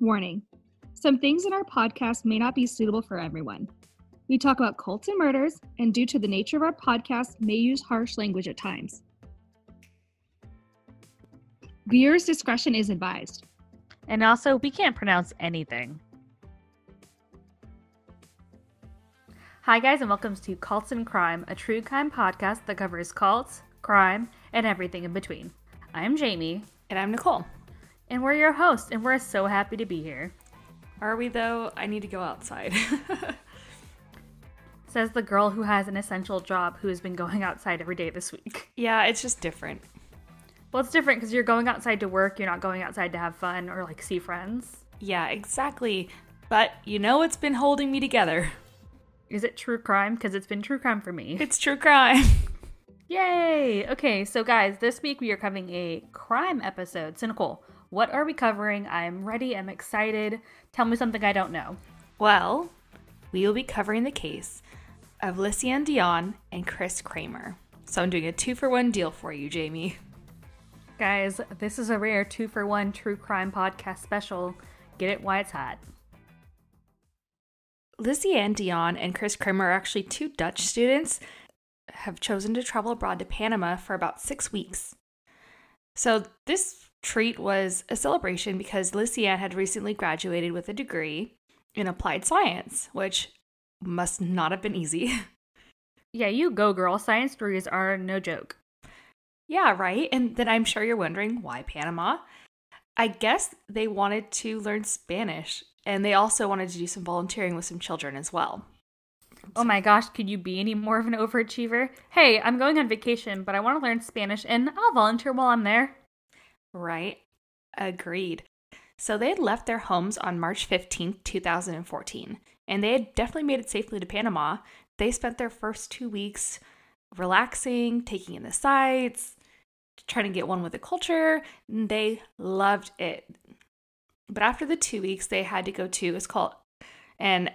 Warning Some things in our podcast may not be suitable for everyone. We talk about cults and murders, and due to the nature of our podcast, may use harsh language at times. Viewers' discretion is advised. And also, we can't pronounce anything. Hi, guys, and welcome to Cults and Crime, a true crime podcast that covers cults, crime, and everything in between. I'm Jamie. And I'm Nicole. And we're your hosts, and we're so happy to be here. Are we, though? I need to go outside. Says the girl who has an essential job who has been going outside every day this week. Yeah, it's just different. Well, it's different because you're going outside to work, you're not going outside to have fun or like see friends. Yeah, exactly. But you know what's been holding me together? Is it true crime? Because it's been true crime for me. It's true crime. Yay! Okay, so guys, this week we are covering a crime episode. So, Nicole, what are we covering? I'm ready. I'm excited. Tell me something I don't know. Well, we will be covering the case of Lysiane Dion and Chris Kramer. So I'm doing a two for one deal for you, Jamie. Guys, this is a rare two for one true crime podcast special. Get it while it's hot. Lysiane Dion and Chris Kramer are actually two Dutch students have chosen to travel abroad to Panama for about six weeks. So this treat was a celebration because Lysiane had recently graduated with a degree in applied science, which must not have been easy. Yeah, you go, girl. Science degrees are no joke. Yeah, right. And then I'm sure you're wondering why Panama? I guess they wanted to learn Spanish and they also wanted to do some volunteering with some children as well. Oh my gosh, could you be any more of an overachiever? Hey, I'm going on vacation, but I want to learn Spanish and I'll volunteer while I'm there. Right. Agreed. So they had left their homes on March 15th, 2014, and they had definitely made it safely to Panama. They spent their first two weeks relaxing, taking in the sights, trying to get one with the culture. They loved it. But after the two weeks, they had to go to, it's called, and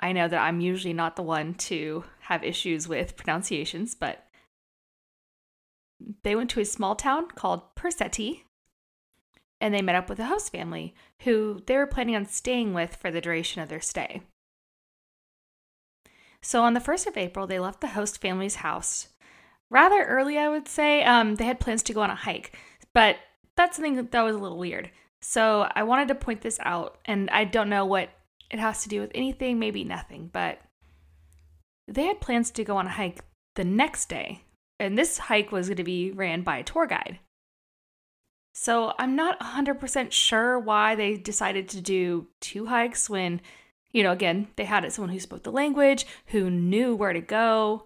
I know that I'm usually not the one to have issues with pronunciations, but they went to a small town called Persetti and they met up with a host family who they were planning on staying with for the duration of their stay. So on the 1st of April, they left the host family's house rather early, I would say. Um, they had plans to go on a hike, but that's something that was a little weird. So I wanted to point this out, and I don't know what it has to do with anything, maybe nothing, but they had plans to go on a hike the next day, and this hike was going to be ran by a tour guide. So I'm not 100% sure why they decided to do two hikes when, you know, again, they had it someone who spoke the language, who knew where to go.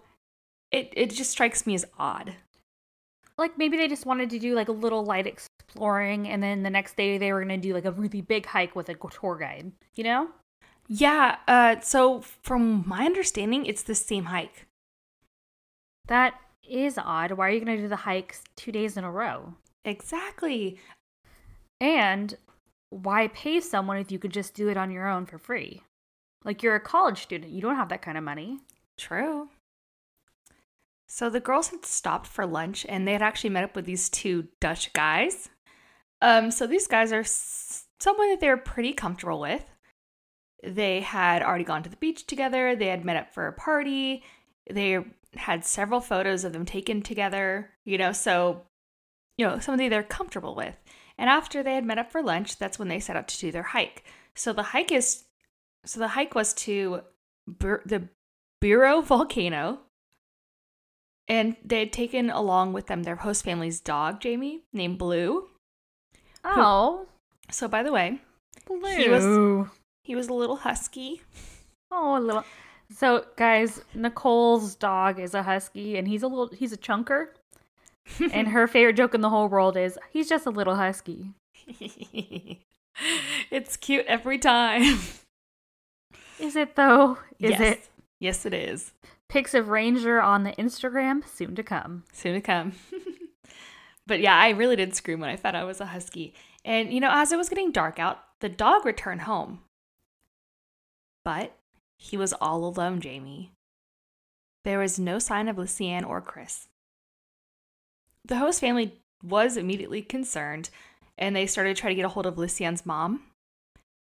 It, it just strikes me as odd. Like maybe they just wanted to do like a little light exploring and then the next day they were going to do like a really big hike with a tour guide, you know? Yeah, uh so from my understanding it's the same hike. That is odd. Why are you going to do the hikes 2 days in a row? Exactly. And why pay someone if you could just do it on your own for free? Like you're a college student, you don't have that kind of money. True. So the girls had stopped for lunch and they had actually met up with these two Dutch guys. Um, so these guys are someone that they were pretty comfortable with. They had already gone to the beach together, they had met up for a party, they had several photos of them taken together, you know, so you know, somebody they're comfortable with. And after they had met up for lunch, that's when they set out to do their hike. So the hike is so the hike was to Bur- the Bureau volcano. And they had taken along with them their host family's dog, Jamie, named Blue. Oh. Who, so by the way, Blue. he was he was a little husky. Oh, a little. So, guys, Nicole's dog is a husky, and he's a little. He's a chunker and her favorite joke in the whole world is he's just a little husky. it's cute every time. Is it though? Is yes. it? Yes, it is. Pics of Ranger on the Instagram soon to come. Soon to come. but yeah, I really did scream when I thought I was a husky. And you know, as it was getting dark out, the dog returned home. But he was all alone, Jamie. There was no sign of Lysiane or Chris. The host family was immediately concerned and they started trying to get a hold of Lysiane's mom.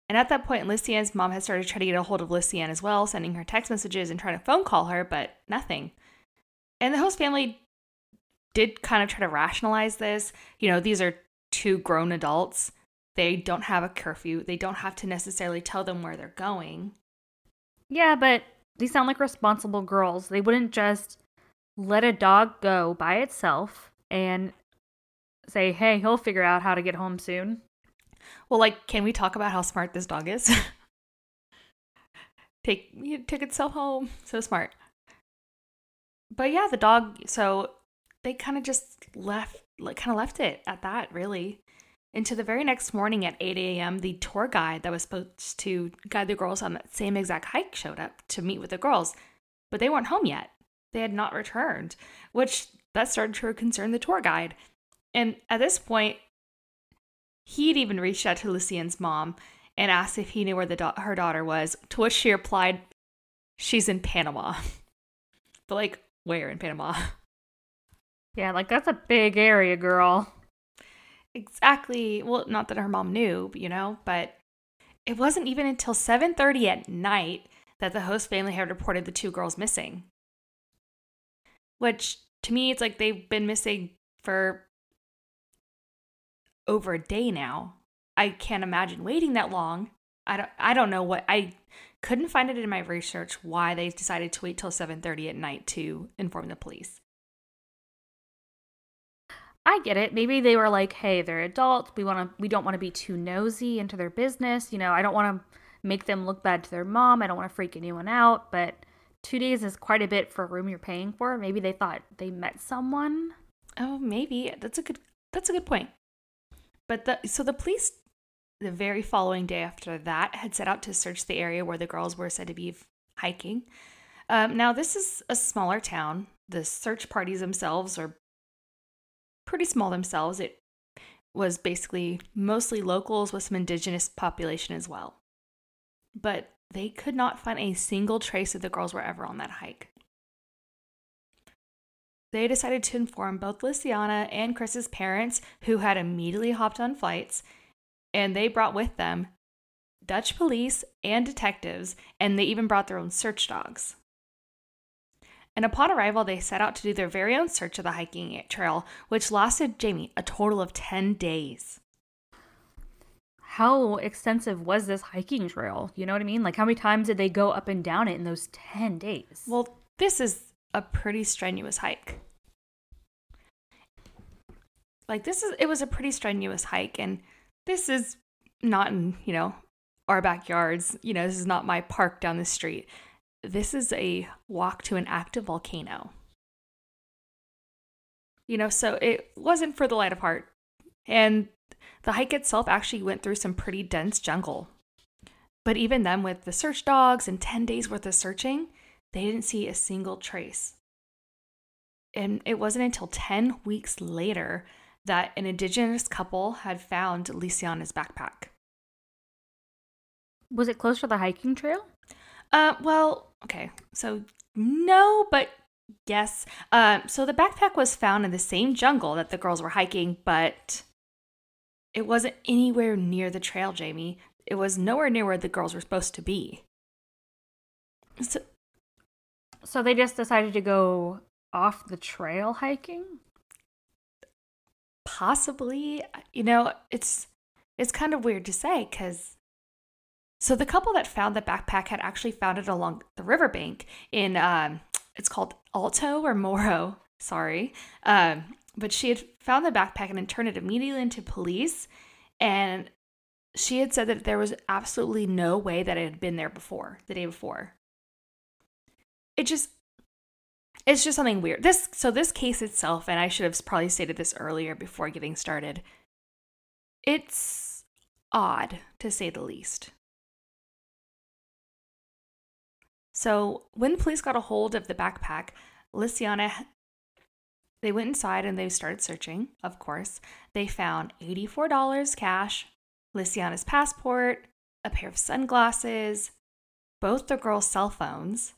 And at that point, Lysian's mom had started trying to get a hold of Lysian as well, sending her text messages and trying to phone call her, but nothing. And the host family did kind of try to rationalize this. You know, these are two grown adults. They don't have a curfew. They don't have to necessarily tell them where they're going. Yeah, but these sound like responsible girls. They wouldn't just let a dog go by itself and say, hey, he'll figure out how to get home soon. Well, like, can we talk about how smart this dog is? Take it took itself home. So smart. But yeah, the dog. So they kind of just left, like, kind of left it at that, really. Into the very next morning at 8 a.m., the tour guide that was supposed to guide the girls on that same exact hike showed up to meet with the girls, but they weren't home yet. They had not returned, which that started to concern the tour guide. And at this point, he'd even reached out to Lysian's mom and asked if he knew where the da- her daughter was, to which she replied, She's in Panama. but, like, where in Panama? Yeah, like that's a big area, girl. Exactly. Well, not that her mom knew, you know, but it wasn't even until 7:30 at night that the host family had reported the two girls missing. Which to me it's like they've been missing for over a day now. I can't imagine waiting that long. I don't I don't know what I couldn't find it in my research why they decided to wait till 7:30 at night to inform the police. I get it. Maybe they were like, "Hey, they're adults. We want to we don't want to be too nosy into their business. You know, I don't want to make them look bad to their mom. I don't want to freak anyone out, but 2 days is quite a bit for a room you're paying for. Maybe they thought they met someone. Oh, maybe. That's a good that's a good point. But the so the police the very following day after that had set out to search the area where the girls were said to be hiking. Um, now this is a smaller town. The search parties themselves are pretty small themselves. It was basically mostly locals with some indigenous population as well. But they could not find a single trace of the girls were ever on that hike. They decided to inform both Lysiana and Chris's parents, who had immediately hopped on flights, and they brought with them Dutch police and detectives, and they even brought their own search dogs. And upon arrival, they set out to do their very own search of the hiking trail, which lasted Jamie a total of 10 days. How extensive was this hiking trail? You know what I mean? Like, how many times did they go up and down it in those 10 days? Well, this is a pretty strenuous hike. Like, this is, it was a pretty strenuous hike, and this is not in, you know, our backyards. You know, this is not my park down the street this is a walk to an active volcano. You know, so it wasn't for the light of heart. And the hike itself actually went through some pretty dense jungle. But even then, with the search dogs and 10 days worth of searching, they didn't see a single trace. And it wasn't until 10 weeks later that an indigenous couple had found Lysiana's backpack. Was it close to the hiking trail? Uh, well, okay. So no, but yes. Um, so the backpack was found in the same jungle that the girls were hiking, but it wasn't anywhere near the trail, Jamie. It was nowhere near where the girls were supposed to be. So, so they just decided to go off the trail hiking? Possibly. You know, it's it's kind of weird to say cuz so the couple that found the backpack had actually found it along the riverbank in um, it's called Alto Romero, sorry. Um, but she had found the backpack and turned it immediately into police. And she had said that there was absolutely no way that it had been there before, the day before. It just it's just something weird. This so this case itself, and I should have probably stated this earlier before getting started. It's odd to say the least. So when police got a hold of the backpack, Lysiana, they went inside and they started searching, of course. They found $84 cash, Lysiana's passport, a pair of sunglasses, both the girls' cell phones,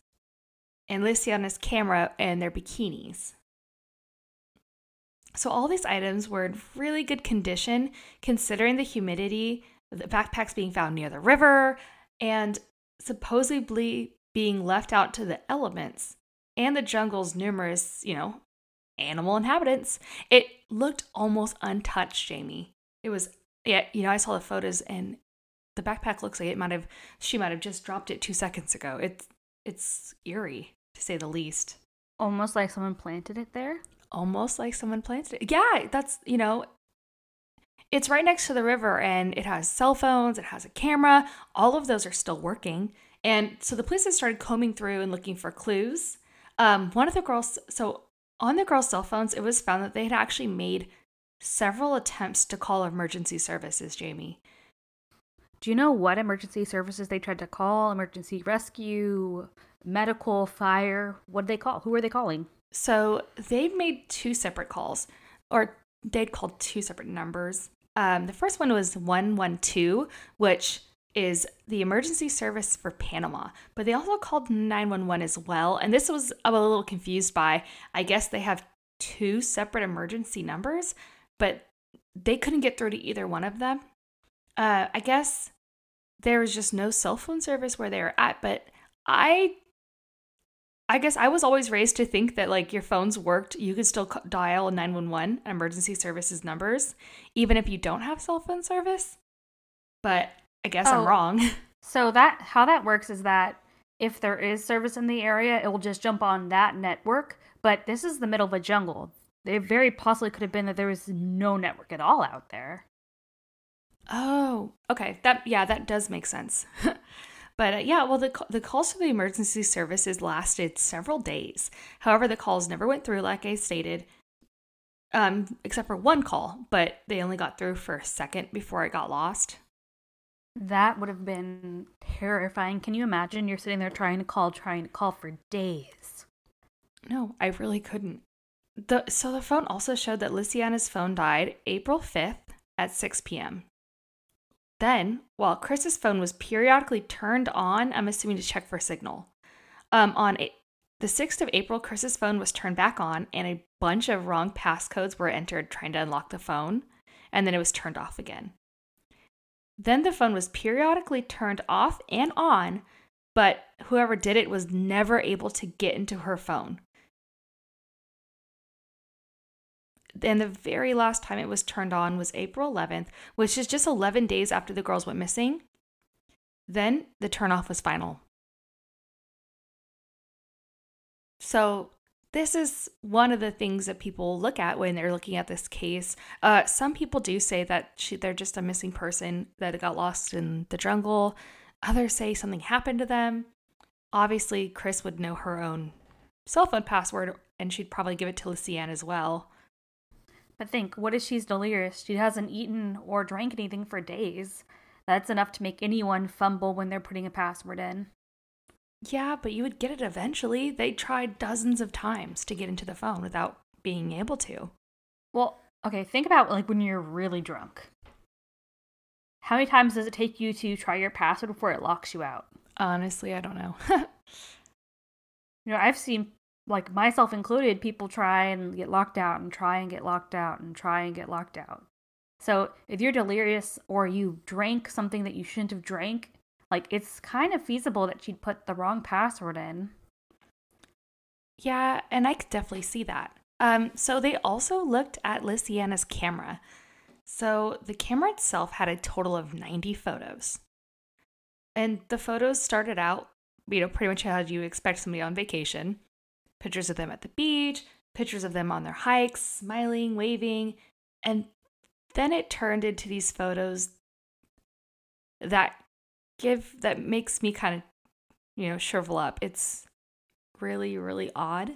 and Lysiana's camera and their bikinis. So all these items were in really good condition considering the humidity the backpacks being found near the river, and supposedly being left out to the elements and the jungle's numerous, you know, animal inhabitants. It looked almost untouched, Jamie. It was, yeah, you know, I saw the photos and the backpack looks like it might have, she might have just dropped it two seconds ago. It's, it's eerie to say the least. Almost like someone planted it there. Almost like someone planted it. Yeah, that's, you know, it's right next to the river and it has cell phones, it has a camera. All of those are still working. And so the police have started combing through and looking for clues. Um, one of the girls, so on the girls' cell phones, it was found that they had actually made several attempts to call emergency services, Jamie. Do you know what emergency services they tried to call? Emergency rescue, medical, fire? What did they call? Who are they calling? So they made two separate calls, or they'd called two separate numbers. Um, the first one was 112, which is the emergency service for Panama, but they also called 911 as well. And this was I'm a little confused by, I guess they have two separate emergency numbers, but they couldn't get through to either one of them. Uh, I guess there was just no cell phone service where they were at, but I I guess I was always raised to think that like your phones worked, you could still dial 911 emergency services numbers even if you don't have cell phone service. But I guess oh, I'm wrong. so that how that works is that if there is service in the area, it will just jump on that network, but this is the middle of a jungle. It very possibly could have been that there was no network at all out there. Oh, okay. That yeah, that does make sense. But uh, yeah, well, the, the calls to the emergency services lasted several days. However, the calls never went through, like I stated, um, except for one call, but they only got through for a second before it got lost. That would have been terrifying. Can you imagine? You're sitting there trying to call, trying to call for days. No, I really couldn't. The, so the phone also showed that Luciana's phone died April 5th at 6 p.m. Then, while Chris's phone was periodically turned on, I'm assuming to check for signal. Um, on a- the 6th of April, Chris's phone was turned back on, and a bunch of wrong passcodes were entered trying to unlock the phone, and then it was turned off again. Then the phone was periodically turned off and on, but whoever did it was never able to get into her phone. and the very last time it was turned on was April 11th, which is just 11 days after the girls went missing. Then the turnoff was final. So, this is one of the things that people look at when they're looking at this case. Uh, some people do say that she, they're just a missing person that got lost in the jungle. Others say something happened to them. Obviously, Chris would know her own cell phone password and she'd probably give it to Lucianne as well. But think, what if she's delirious? She hasn't eaten or drank anything for days. That's enough to make anyone fumble when they're putting a password in. Yeah, but you would get it eventually. They tried dozens of times to get into the phone without being able to. Well, okay, think about like when you're really drunk. How many times does it take you to try your password before it locks you out? Honestly, I don't know. you know, I've seen like myself included, people try and get locked out and try and get locked out and try and get locked out. So if you're delirious or you drank something that you shouldn't have drank, like it's kind of feasible that she'd put the wrong password in. Yeah, and I could definitely see that. Um, so they also looked at Luciana's camera. So the camera itself had a total of 90 photos. And the photos started out, you know, pretty much how you expect somebody on vacation pictures of them at the beach, pictures of them on their hikes, smiling, waving. And then it turned into these photos that give, that makes me kind of, you know, shrivel up. It's really, really odd.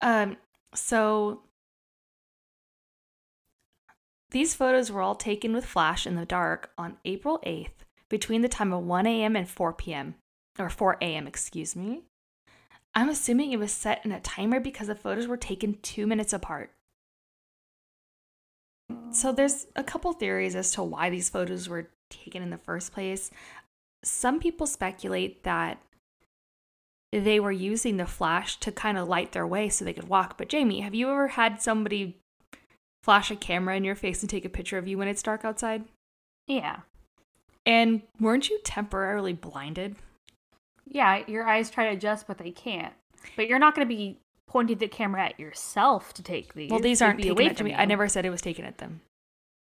Um, so these photos were all taken with flash in the dark on April 8th between the time of 1 a.m. and 4 p.m. or 4 a.m., excuse me. I'm assuming it was set in a timer because the photos were taken two minutes apart. So there's a couple theories as to why these photos were taken in the first place. Some people speculate that they were using the flash to kind of light their way so they could walk. But Jamie, have you ever had somebody flash a camera in your face and take a picture of you when it's dark outside? Yeah. And weren't you temporarily blinded? Yeah, your eyes try to adjust, but they can't. But you're not going to be pointing the camera at yourself to take these. Well, these They'd aren't be taken away at from me. I never said it was taken at them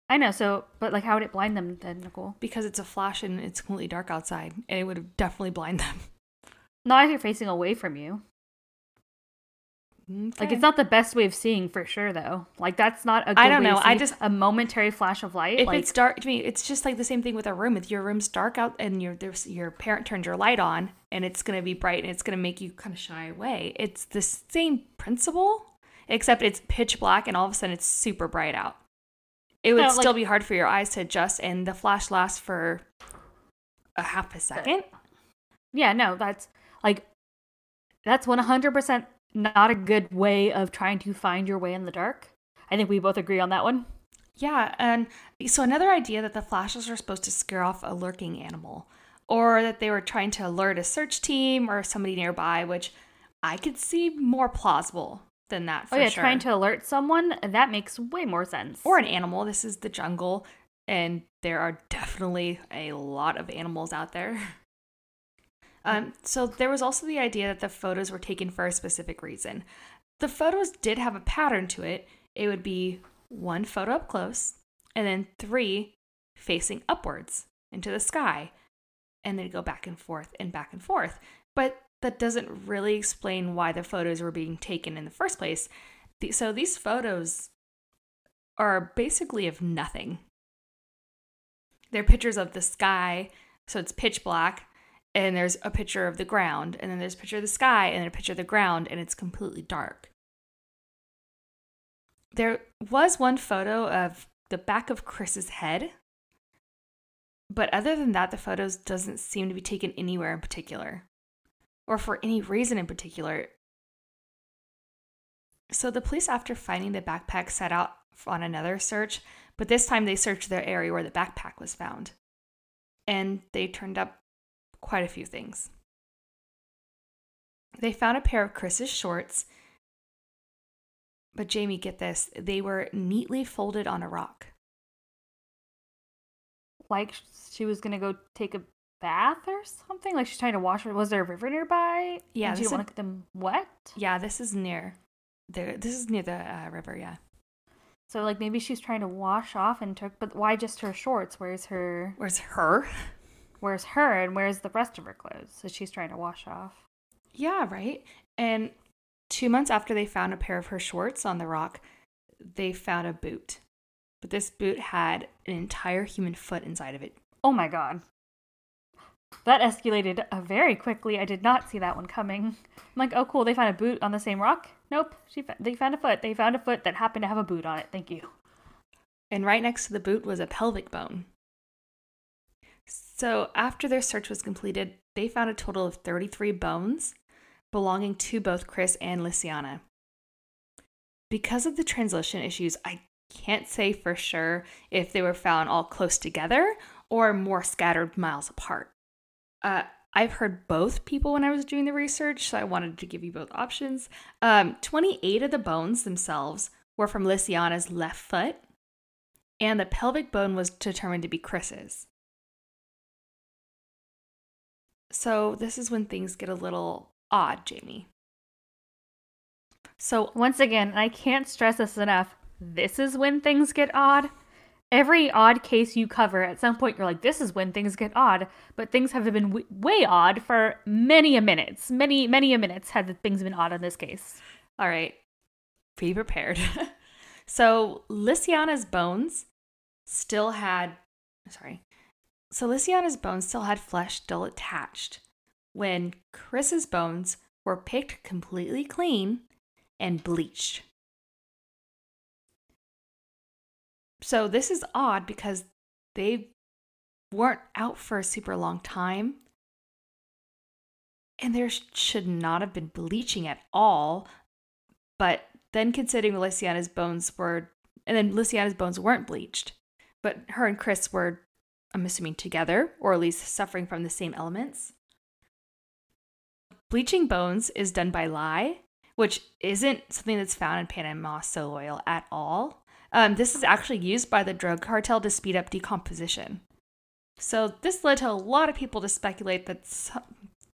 I know. So, but like, how would it blind them then, Nicole? because it's a flash and it's completely dark outside, and it would have definitely blind them. Not if you're facing away from you. Like, it's not the best way of seeing for sure, though. Like, that's not a good I don't know. I just- a momentary flash of light. if like, it's dark to me, it's just like the same thing with a room. If your room's dark out and your there's, your parent turns your light on and it's gonna be bright and it's gonna make you kind of shy away. It's the same principle, except it's pitch black and all of a sudden it's super bright out. It would No, like- still be hard for your eyes to adjust, and the flash lasts for a half a second. yeah, no, that's like, that's 100% not a good way of trying to find your way in the dark. I think we both agree on that one. Yeah, and so another idea that the flashes are supposed to scare off a lurking animal, or that they were trying to alert a search team or somebody nearby, which I could see more plausible than that. For oh, yeah, sure. trying to alert someone, that makes way more sense. or an animal. This is the jungle, and there are definitely a lot of animals out there. Um, so there was also the idea that the photos were taken for a specific reason. The photos did have a pattern to it. It would be one photo up close, and then three facing upwards into the sky, and then go back and forth and back and forth. But that doesn't really explain why the photos were being taken in the first place. So these photos are basically of nothing. They're pictures of the sky, so it's pitch black, and there's a picture of the ground, and then there's a picture of the sky, and then a picture of the ground, and it's completely dark. There was one photo of the back of Chris's head, but other than that, the photos doesn't seem to be taken anywhere in particular, or for any reason in particular. So the police, after finding the backpack, set out on another search, but this time they searched the area where the backpack was found. And they turned up quite a few things. They found a pair of Chris's shorts, but Jamie, get this, they were neatly folded on a rock. like she was going to go take a bath or something. Like she's trying to wash. Was there a river nearby? Yeah, And she this didn't is- want to get them wet. Yeah, this is near the this is near the uh, river, yeah. So like maybe she's trying to wash off and took, but why just her shorts? Where's her? Where's her? Where's her? And where's the rest of her clothes? So she's trying to wash off. Yeah, right. And two months after they found a pair of her shorts on the rock, they found a boot. But this boot had an entire human foot inside of it. Oh my god. That escalated uh, very quickly. I did not see that one coming. I'm like, oh cool, they found a boot on the same rock. Nope, she fa- they found a foot. They found a foot that happened to have a boot on it. Thank you. And right next to the boot was a pelvic bone. So after their search was completed, they found a total of 33 bones belonging to both Chris and Lysiana. Because of the translation issues, I can't say for sure if they were found all close together or more scattered miles apart. Uh, I've heard both people when I was doing the research, so I wanted to give you both options. Um, 28 of the bones themselves were from Lysiana's left foot, and the pelvic bone was determined to be Chris's. So, this is when things get a little odd, Jamie. So, Once again, I can't stress this enough. This is when things get odd. Every odd case you cover, at some point you're like, this is when things get odd. But things have been w- way odd for many a minutes. Many, many a minutes had things been odd in this case. all right, be prepared. so, Lysiana's bones still had, sorry. So, Lysiana's bones still had flesh still attached when Chris's bones were picked completely clean and bleached. So, this is odd because they weren't out for a super long time. And there should not have been bleaching at all. But then considering Lysiana's bones were, and then Lysiana's bones weren't bleached, but her and Chris were, I'm assuming, together, or at least suffering from the same elements. Bleaching bones is done by lye, which isn't something that's found in Panama soil oil at all. Um, this is actually used by the drug cartel to speed up decomposition. So this led to a lot of people to speculate that some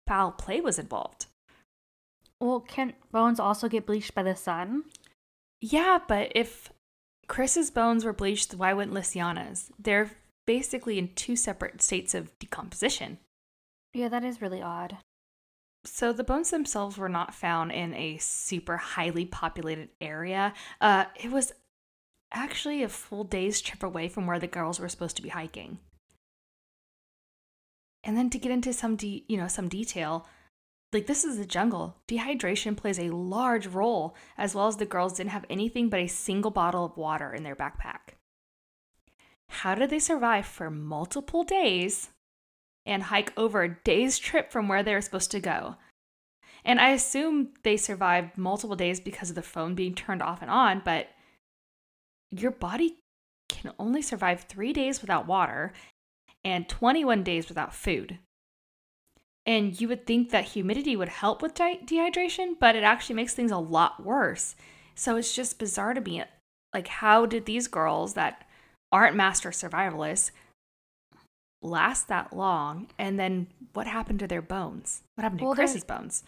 foul play was involved. Well, can bones also get bleached by the sun? Yeah, but if Chris's bones were bleached, why wouldn't Lysiana's? They're basically in two separate states of decomposition. Yeah, that is really odd. So the bones themselves were not found in a super highly populated area. Uh, it was actually a full day's trip away from where the girls were supposed to be hiking. And then to get into some de- you know some detail, like this is the jungle. Dehydration plays a large role, as well as the girls didn't have anything but a single bottle of water in their backpack. How did they survive for multiple days and hike over a day's trip from where they were supposed to go? And I assume they survived multiple days because of the phone being turned off and on, but your body can only survive three days without water and 21 days without food. And you would think that humidity would help with de- dehydration, but it actually makes things a lot worse. So it's just bizarre to me. Like, how did these girls that aren't master survivalists last that long? And then what happened to their bones? What happened to Well, Chris's bones?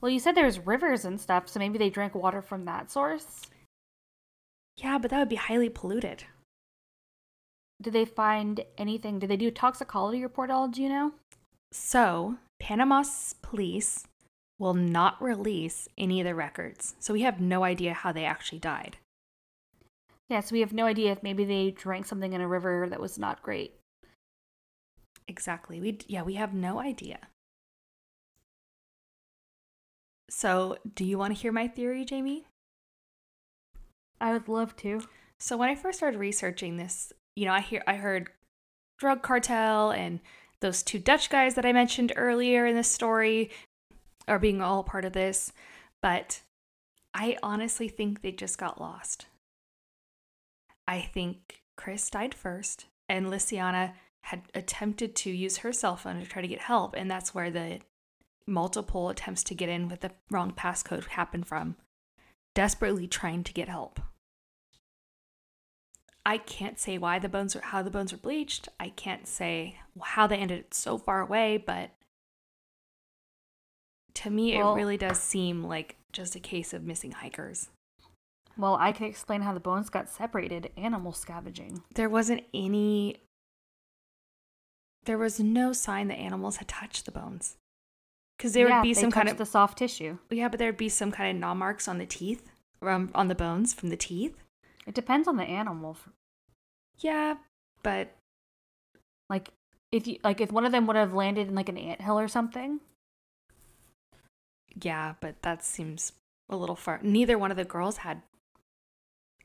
Well, you said there's rivers and stuff, so maybe they drank water from that source. Yeah, but that would be highly polluted. Did they find anything? Did they do a toxicology report at all? Do you know? So, Panama's police will not release any of the records. So, we have no idea how they actually died. Yeah, so we have no idea if maybe they drank something in a river that was not great. Exactly. We yeah, we have no idea. So, do you want to hear my theory, Jamie? I would love to. So, when I first started researching this, you know, I hear I heard drug cartel and those two Dutch guys that I mentioned earlier in this story are being all part of this, but I honestly think they just got lost. I think Chris died first, and Lysiana had attempted to use her cell phone to try to get help, and that's where the multiple attempts to get in with the wrong passcode happened from. Desperately trying to get help. I can't say why the bones were how the bones were bleached. I can't say how they ended so far away, but to me Well- it really does seem like just a case of missing hikers. Well, I can explain how the bones got separated animal scavenging. There wasn't any there was no sign that animals had touched the bones. Cuz there Yeah, would be some kind of the soft tissue. Yeah, but there'd be some kind of gnaw marks on the teeth, um, on the bones from the teeth. It depends on the animal. Yeah, but Like if you like if one of them would have landed in like an anthill or something. yeah, but that seems a little far. Neither one of the girls had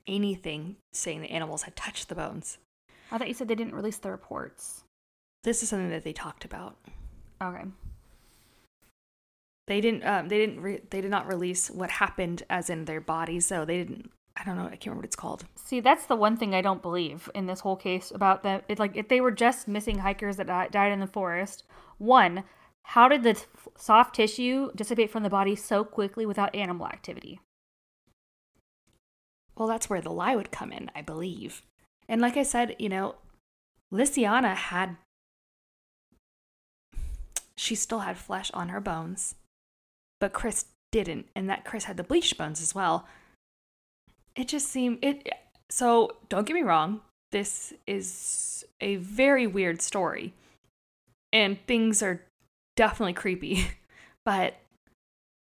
anything saying the animals had touched the bones. I thought you said they didn't release the reports. This is something that they talked about. Okay. They didn't. Um, they didn't. Re- they did not release what happened, as in their bodies. So they didn't. I don't know. I can't remember what it's called. See, that's the one thing I don't believe in this whole case about that. It like if they were just missing hikers that died in the forest. One, how did the t- soft tissue dissipate from the body so quickly without animal activity? Well, that's where the lye would come in, I believe. And like I said, you know, Lysiana had. She still had flesh on her bones, but Chris didn't, and that Chris had the bleached bones as well. It just seemed it. So don't get me wrong, this is a very weird story, and things are definitely creepy, but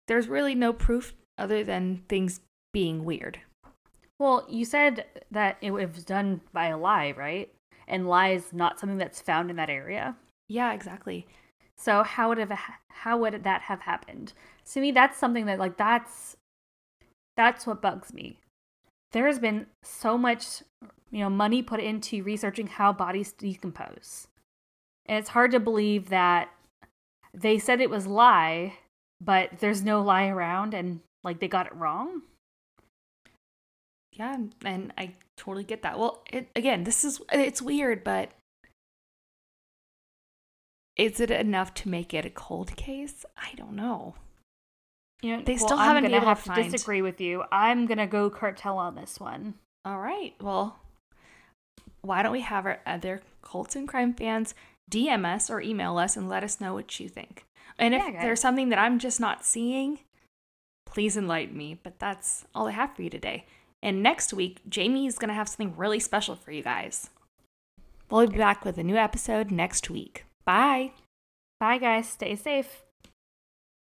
there's really no proof other than things being weird. Well, you said that it was done by a lye, right? And lye is not something that's found in that area. Yeah, exactly. So how would have how would that have happened? To me, that's something that like that's that's what bugs me. There has been so much, you know, money put into researching how bodies decompose, and it's hard to believe that they said it was lye, but there's no lye around, and like they got it wrong. Yeah, and I totally get that. Well, it, again, this is it's weird, but is it enough to make it a cold case? I don't know. You know, They well, still I'm haven't gonna able to have to find- disagree with you. I'm gonna go cartel on this one. All right. Well, why don't we have our other cults and crime fans DM us or email us and let us know what you think? And if guys. there's something that I'm just not seeing, please enlighten me. But that's all I have for you today. And next week, Jamie is going to have something really special for you guys. We'll be back with a new episode next week. Bye. Bye, guys. Stay safe.